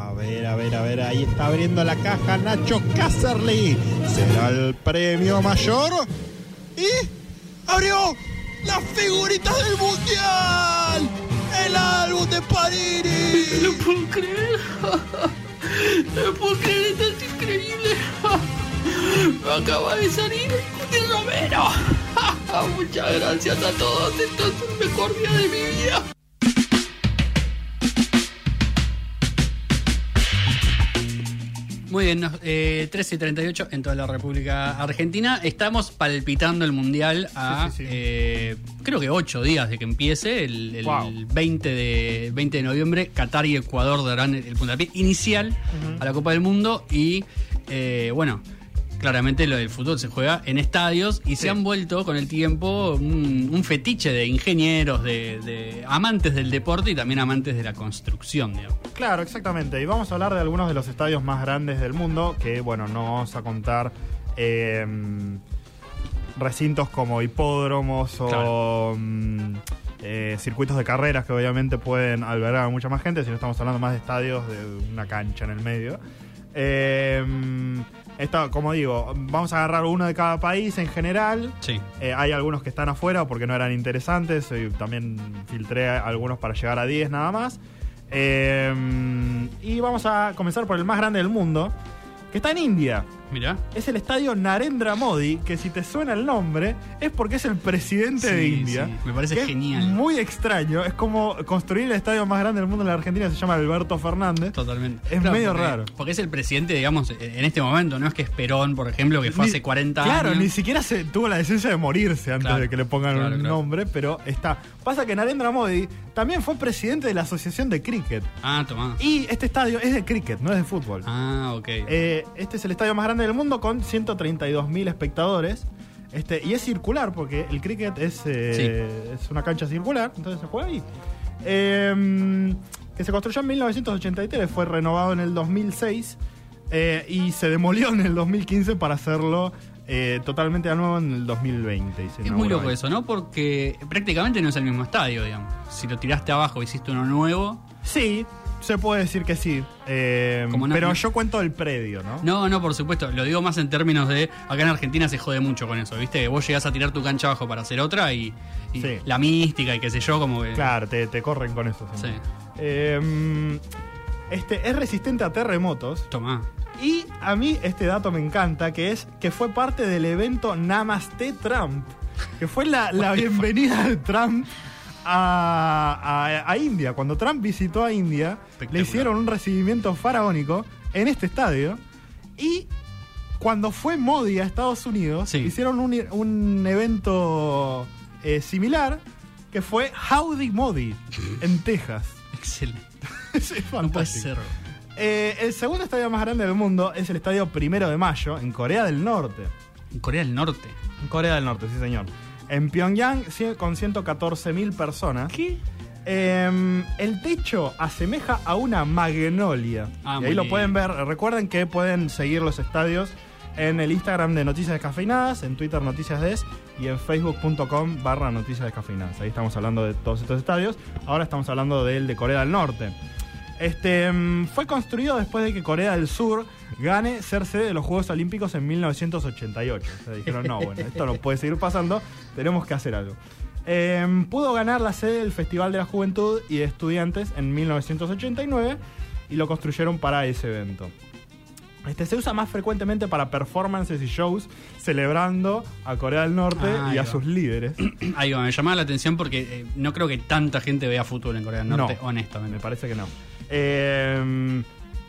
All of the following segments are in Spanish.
A ver, a ver, a ver, ahí está abriendo la caja Nacho Casterly. ¿Será el premio mayor? Y abrió las figuritas del mundial. El álbum de Panini. No puedo creer. No puedo creer, es increíble. Acaba de salir el Romero. Muchas gracias a todos. Esto es el mejor día de mi vida. Muy bien, eh, 13 y 38 en toda la República Argentina. Estamos palpitando el Mundial a, Sí, sí, sí. eh, creo que 8 días de que empiece, el, el Wow. 20, de, 20 de noviembre. Qatar y Ecuador darán el, el puntapié inicial a la Copa del Mundo y, eh, bueno, claramente lo del fútbol se juega en estadios y se han vuelto con el tiempo un, un fetiche de ingenieros, de, de amantes del deporte y también amantes de la construcción, digamos. Claro, exactamente. Y vamos a hablar de algunos de los estadios más grandes del mundo, que bueno, no vamos a contar eh, recintos como hipódromos o Claro. mm, eh, circuitos de carreras que obviamente pueden albergar a mucha más gente, sino estamos hablando más de estadios de una cancha en el medio. Eh, esta, como digo, vamos a agarrar uno de cada país en general. Sí. Eh, hay algunos que están afuera porque no eran interesantes. Y también filtré algunos para llegar a 10 nada más. Eh, y vamos a comenzar por el más grande del mundo, que está en India. Mirá. Es el estadio Narendra Modi, que si te suena el nombre, es porque es el presidente de India. sí, me parece que es genial. muy extraño. Es como construir el estadio más grande del mundo en la Argentina, se llama Alberto Fernández. Totalmente. Es medio porque- raro. Porque es el presidente, digamos, en este momento. No es que es Perón, por ejemplo, que fue Ni- hace 40 claro, años. ni siquiera se tuvo la decencia de morirse antes Claro, de que le pongan claro, un claro. nombre, pero está. Pasa que Narendra Modi también fue presidente de la Asociación de Cricket. Ah, tomá. Y este estadio es de cricket, no es de fútbol. Ah, ok. Eh, este es el estadio más grande del mundo con 132.000 espectadores. Este, y es circular porque el cricket es, eh, es una cancha circular, entonces se juega ahí. Eh, que se construyó en 1983, fue renovado en el 2006 eh, y se demolió en el 2015 para hacerlo eh, totalmente de nuevo en el 2020. y se es muy loco ahí. eso, ¿no? Porque prácticamente no es el mismo estadio, digamos. Si lo tiraste abajo hiciste uno nuevo. Sí, se puede decir que sí. eh, Como no- pero no- yo cuento el predio, ¿no? No, no, por supuesto. Lo digo más en términos de. Acá en Argentina se jode mucho con eso, ¿viste? Vos llegás a tirar tu cancha abajo para hacer otra y, y Sí. la mística y qué sé yo, como que. Claro, te, te corren con eso. Sí. Eh, este es resistente a terremotos. Tomá. Y a mí este dato me encanta, que es que fue parte del evento Namaste Trump, que fue la, la bienvenida de Trump a, a- a India. Cuando Trump visitó a India, le hicieron un recibimiento faraónico en este estadio. Y cuando fue Modi a Estados Unidos, Sí. hicieron un, un evento eh, similar, que fue Howdy Modi, en Texas. Excelente. No puede ser. Eh, el segundo estadio más grande del mundo es el estadio Primero de Mayo, en Corea del Norte. En Corea del Norte. En Corea del Norte, sí, señor. En Pyongyang, con 114.000 personas. ¿Qué? Eh, el techo asemeja a una magnolia. Ah, y ahí lo pueden ver. Recuerden que pueden seguir los estadios en el Instagram de Noticias Descafeinadas, en Twitter Noticias Des y en facebook.com barra Noticias Descafeinadas. Ahí estamos hablando de todos estos estadios. Ahora estamos hablando del de Corea del Norte. Este mm, fue construido después de que Corea del Sur gane ser sede de los Juegos Olímpicos en 1988. O sea, dijeron, no, bueno, esto no puede seguir pasando, tenemos que hacer algo. Eh, pudo ganar la sede del Festival de la Juventud y de Estudiantes en 1989 y lo construyeron para ese evento. Este se usa más frecuentemente para performances y shows celebrando a Corea del Norte Ah, y a va. sus líderes. Ahí va, me llamaba la atención porque eh, no creo que tanta gente vea fútbol en Corea del Norte, No. honestamente. Me parece que no. Eh,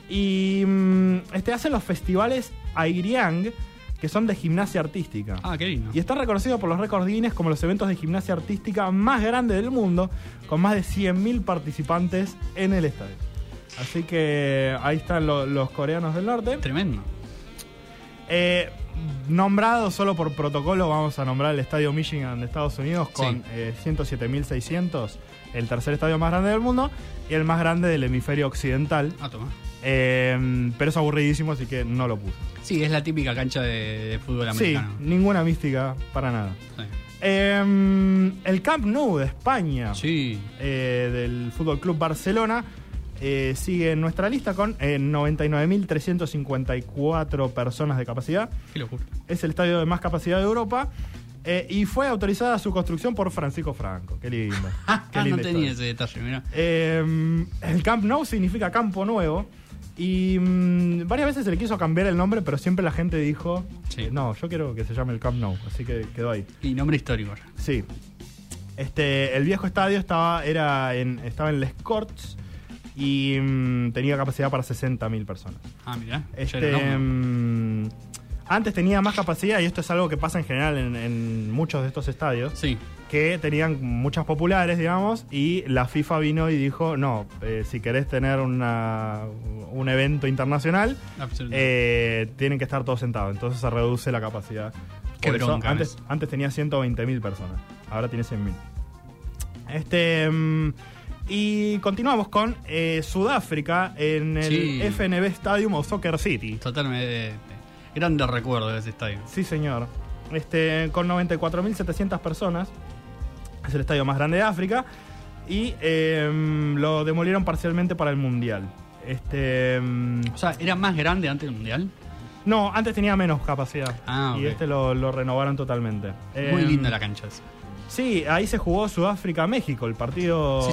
y mm, este hacen los festivales Airiang, que son de gimnasia artística. Ah, qué lindo. Y está reconocido por los récords Guinness como los eventos de gimnasia artística más grandes del mundo, con más de 100.000 participantes en el estadio. Así que ahí están lo- los coreanos del norte. Tremendo. Eh, nombrado solo por protocolo, vamos a nombrar el estadio Michigan de Estados Unidos con Sí. eh, 107.600, el tercer estadio más grande del mundo y el más grande del hemisferio occidental. Ah, toma. Eh, pero es aburridísimo, así que no lo puse. Sí, es la típica cancha de, de fútbol Sí, americano. ninguna mística para nada. Sí. Eh, el Camp Nou de España, Sí. eh, del Fútbol Club Barcelona, eh, sigue en nuestra lista con eh, 99.354 personas de capacidad. Qué locura. Es el estadio de más capacidad de Europa. Eh, y fue autorizada su construcción por Francisco Franco. Qué lindo. Qué Ah, no tenía historia. ese detalle, mira. Eh, el Camp Nou significa campo nuevo. Y mm, varias veces se le quiso cambiar el nombre, pero siempre la gente dijo: Sí. No, yo quiero que se llame el Camp Nou. Así que quedó ahí. Y nombre histórico. ya. Sí. Este, el viejo estadio estaba, era en, estaba en Les Corts y mm, tenía capacidad para 60.000 personas. Ah, mira. Este, antes tenía más capacidad, y esto es algo que pasa en general en, en muchos de estos estadios, Sí, que tenían muchas populares, digamos, y la FIFA vino y dijo, no, eh, si querés tener una, un evento internacional, eh, tienen que estar todos sentados, entonces se reduce la capacidad. Qué bronca, antes, antes tenía 120.000 personas, ahora tiene 100.000. Este, mm, y continuamos con eh, Sudáfrica en el Sí. FNB Stadium o Soccer City. Totalmente. Grandes recuerdos de ese estadio. Sí, señor. Este, con 94.700 personas. Es el estadio más grande de África. Y em, lo demolieron parcialmente para el Mundial. Este, em, O sea, ¿era más grande antes del Mundial? no, antes tenía menos capacidad. Ah, Y ok. este lo, lo renovaron totalmente. Muy Em, linda la cancha esa. Sí, ahí se jugó Sudáfrica-México, el partido Sí,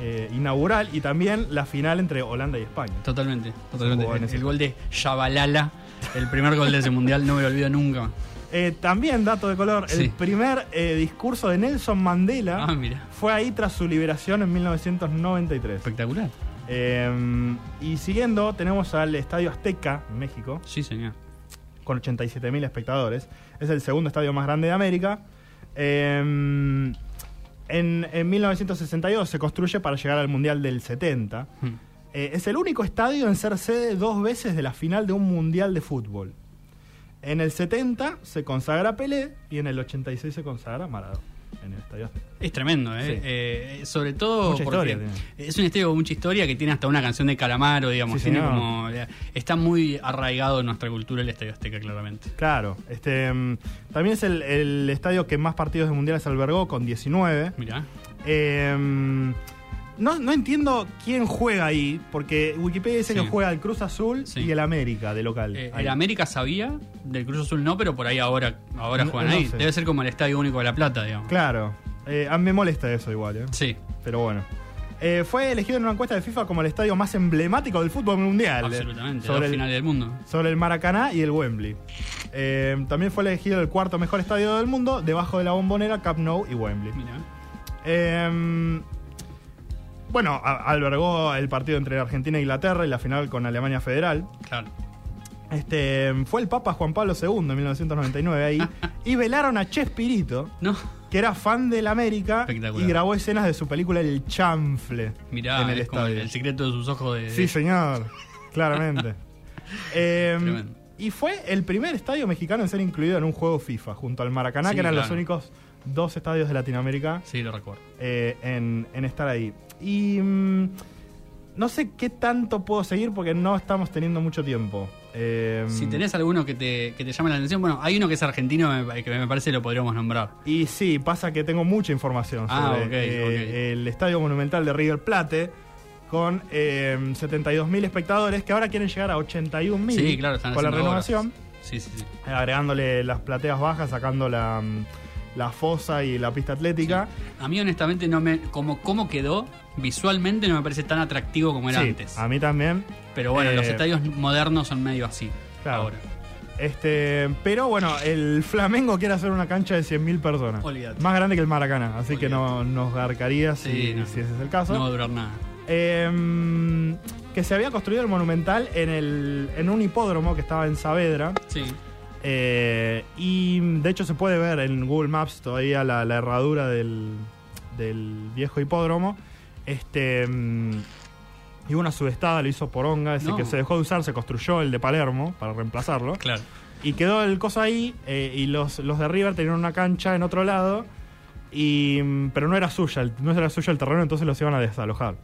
eh, inaugural y también la final entre Holanda y España. Totalmente, totalmente. El, el gol de Shabalala, el primer gol de ese mundial, no me lo olvido nunca. Eh, también, dato de color, Sí. el primer eh, discurso de Nelson Mandela Ah, fue ahí tras su liberación en 1993. Espectacular. Eh, y siguiendo, tenemos al Estadio Azteca, en México, Sí, señor. con 87.000 espectadores. Es el segundo estadio más grande de América. En, en 1962 se construye para llegar al Mundial del 70. Hmm. Eh, es el único estadio en ser sede dos veces de la final de un Mundial de fútbol. En el 70 se consagra Pelé y en el 86 se consagra Maradona en el estadio Azteca. Es tremendo, ¿eh? Sí. Eh, sobre todo Mucha porque historia es un estadio con mucha historia que tiene hasta una canción de Calamaro, digamos. Sí, tiene señor. como, eh, está muy arraigado en nuestra cultura el Estadio Azteca, claramente. Claro, este mm, también es el, el estadio que más partidos de mundiales albergó con 19. Mirá. Eh, no, no entiendo quién juega ahí, porque Wikipedia dice Sí. que juega el Cruz Azul Sí. y el América de local. Eh, el América sabía, del Cruz Azul no, pero por ahí ahora, ahora No- juegan no ahí. sé. Debe ser como el Estadio Único de La Plata, digamos. Claro, eh, a mí me molesta eso igual, ¿eh? Sí, pero bueno. Eh, fue elegido en una encuesta de FIFA como el estadio más emblemático del fútbol mundial. absolutamente. Sobre el, finales del mundo. sobre el Maracaná y el Wembley. Eh, también fue elegido el cuarto mejor estadio del mundo, debajo de la bombonera, Camp Nou y Wembley. Mira. Eh, bueno, albergó el partido entre Argentina e Inglaterra y la final con Alemania Federal. Claro. Este, fue el Papa Juan Pablo II en 1999 ahí. y velaron a Chespirito, No, que era fan del América y grabó escenas de su película El Chanfle mirá, en el es como el, estadio. el secreto de sus ojos de. Sí, señor, claramente. Eh, y fue el primer estadio mexicano en ser incluido en un juego FIFA, junto al Maracaná, Sí, que eran los únicos dos estadios de Latinoamérica Sí, lo recuerdo. eh, en, en estar ahí. Y mm, no sé qué tanto puedo seguir porque no estamos teniendo mucho tiempo. Eh, Si tenés alguno que te, que te llame la atención, bueno, hay uno que es argentino que me parece lo podríamos nombrar. Y sí, pasa que tengo mucha información Ah, sobre ok, eh, ok. el Estadio Monumental de River Plate con eh, 72.000 espectadores que ahora quieren llegar a 81.000 Sí, claro, con la renovación, Sí, sí, sí. agregándole las plateas bajas, sacando la, mm, la fosa y la pista atlética. A mí, honestamente, no me. Como, como quedó, visualmente no me parece tan atractivo como era Sí, antes. a mí también. Pero bueno, eh, los estadios modernos son medio así. Claro. Ahora. Este, pero bueno, el Flamengo quiere hacer una cancha de 100.000 personas. Más grande que el Maracaná, así que no, nos garcaría si, Sí, no. si ese es el caso. No va a durar nada. Eh, que se había construido el monumental en, el, en un hipódromo que estaba en Saavedra. Sí. Eh, y de hecho se puede ver en Google Maps todavía la, la herradura del, del viejo hipódromo. Este. mm, y una subestada lo hizo Poronga, ese No. que se dejó de usar, se construyó el de Palermo para reemplazarlo. Claro. Y quedó el coso ahí, eh, y los, los de River tenían una cancha en otro lado, y, mm, pero no era suya, no era suyo el terreno, entonces los iban a desalojar.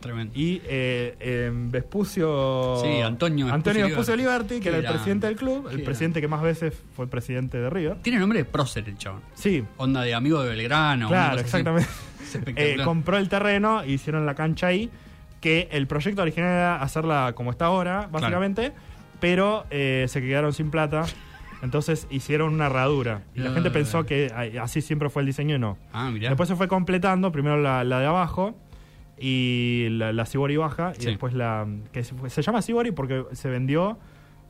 Tremendo. Y eh, eh, Vespucio. Sí, Antonio Antonio Vespucio Liberty, que Qué era el grande. presidente del club, el Qué presidente que más veces fue presidente de River. Tiene nombre de prócer el chabón. Sí, Onda de amigo de Belgrano. claro, exactamente. Eh, compró el terreno, hicieron la cancha ahí. que el proyecto original era hacerla como está ahora, básicamente, pero eh, se quedaron sin plata. Entonces hicieron una herradura. Y la Ah. gente pensó que así siempre fue el diseño y no. Ah, mirá. Después se fue completando, primero la, la de abajo y la, la Sibori baja, y Sí. después la. que se, se llama Sibori porque se vendió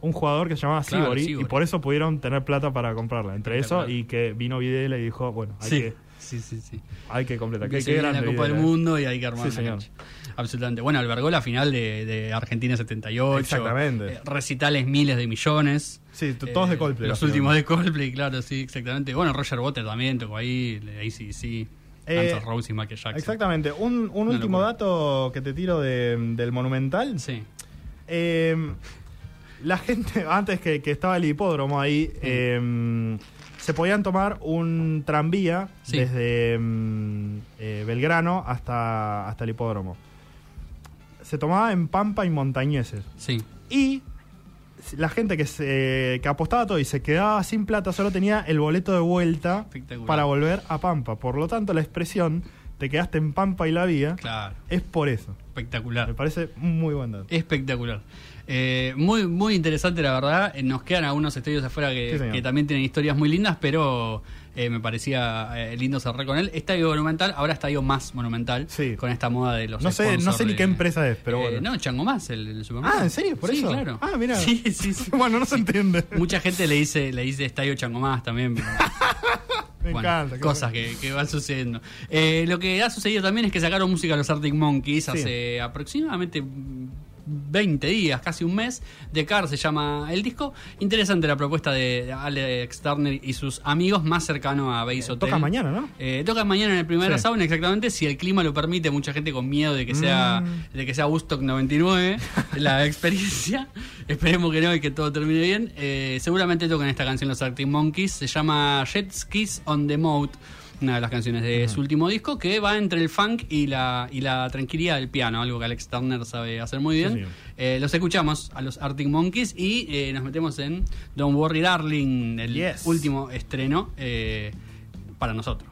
un jugador que se llamaba Claro, Sibori, Sibori. y por eso pudieron tener plata para comprarla. Entre eso y que vino Videla y dijo, bueno, hay, sí, que, sí, sí, sí. hay que completar. Que viene la Copa del. Mundo y hay que armar Sí, una. Absolutamente. Bueno, albergó la final de, de Argentina 78. Exactamente. eh, recitales miles de millones. Sí, todos Eh, de Coldplay. Los últimos de Coldplay, claro, sí, exactamente. Bueno, Roger Waters también tocó ahí, ahí sí, sí. Eh, Guns y Michael Jackson. Exactamente. Un, un último dato que te tiro de- del Monumental. Sí. Eh, la gente, antes que, que estaba el hipódromo ahí, eh, se podían tomar un tranvía Sí. desde mm, eh, Belgrano hasta, hasta el hipódromo. Se tomaba en Pampa y Montañeses. Sí. Y la gente que, se, que apostaba todo y se quedaba sin plata solo tenía el boleto de vuelta para volver a Pampa. Por lo tanto, la expresión te quedaste en Pampa y la vía Claro. es por eso. Espectacular. Me parece muy buen dato. Espectacular. Eh, muy, muy interesante, la verdad. Eh, Nos quedan algunos estadios afuera que, Sí, señor. que también tienen historias muy lindas, pero eh, me parecía eh, lindo cerrar con él. Estadio monumental, ahora estadio más monumental, Sí. con esta moda de los No sé, no sé ni qué empresa es, pero Eh, bueno. No, Chango Más, el, el supermercado. Ah, ¿en serio? ¿Por Sí, eso? claro. Ah, mira. Sí, sí, sí. bueno, no se entiende. Mucha gente le dice, le dice Estadio Chango Más también. pero- Me bueno, encanta. cosas que, que van sucediendo. Eh, lo que ha sucedido también es que sacaron música los Arctic Monkeys hace aproximadamente 20 días, casi un mes. The Car se llama el disco. Interesante la propuesta de Alex Turner y sus amigos, más cercano a Base Hotel. Toca mañana, ¿no? Eh, toca mañana en el primer Sí. exactamente, si el clima lo permite, mucha gente con miedo de que sea Mm. de que sea Woodstock 99 la experiencia. Esperemos que no y que todo termine bien. Eh, seguramente tocan esta canción los Arctic Monkeys, se llama Jet Skis on the Moat, una de las canciones de su último disco que va entre el funk y la y la tranquilidad del piano, algo que Alex Turner sabe hacer muy bien. Sí. Eh, los escuchamos a los Arctic Monkeys y eh, nos metemos en Don't Worry Darling, el Yes. último estreno eh, para nosotros.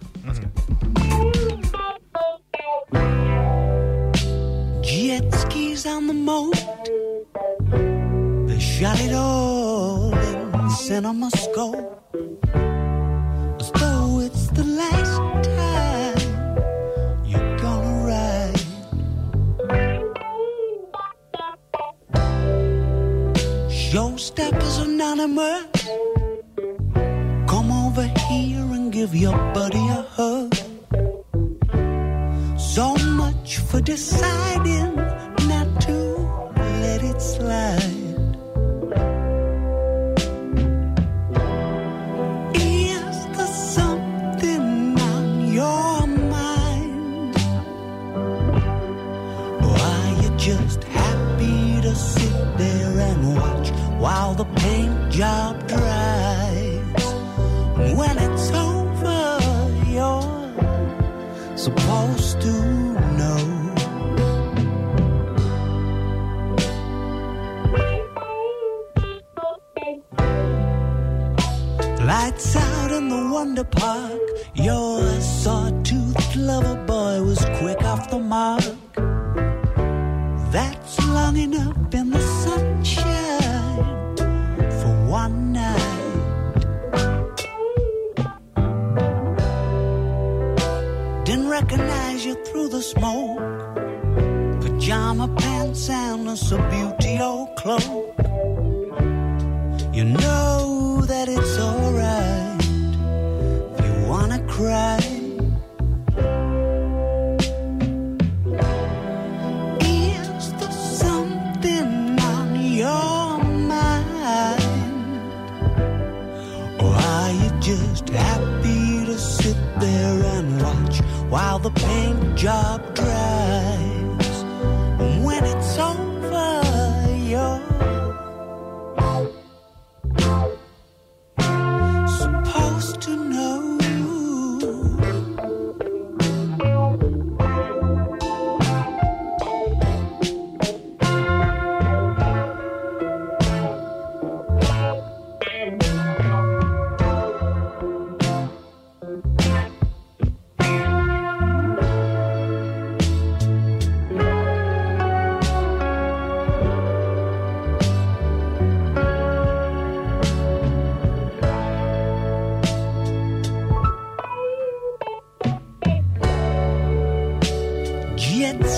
Jet skis on the moat. They Your step is anonymous. Come over here and give your buddy a hug. So much for deciding not to let it slide. Is there something on your mind? Or are you just happy to sit? While the paint job dries? When it's over, you're supposed to know. Lights out in the Wonder Park. Your sawtooth lover boy was quick off the mark. The smoke. Pajama pants and a Subutio cloak. You know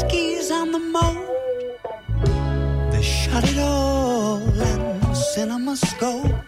skis on the moat. They shut it all in CinemaScope.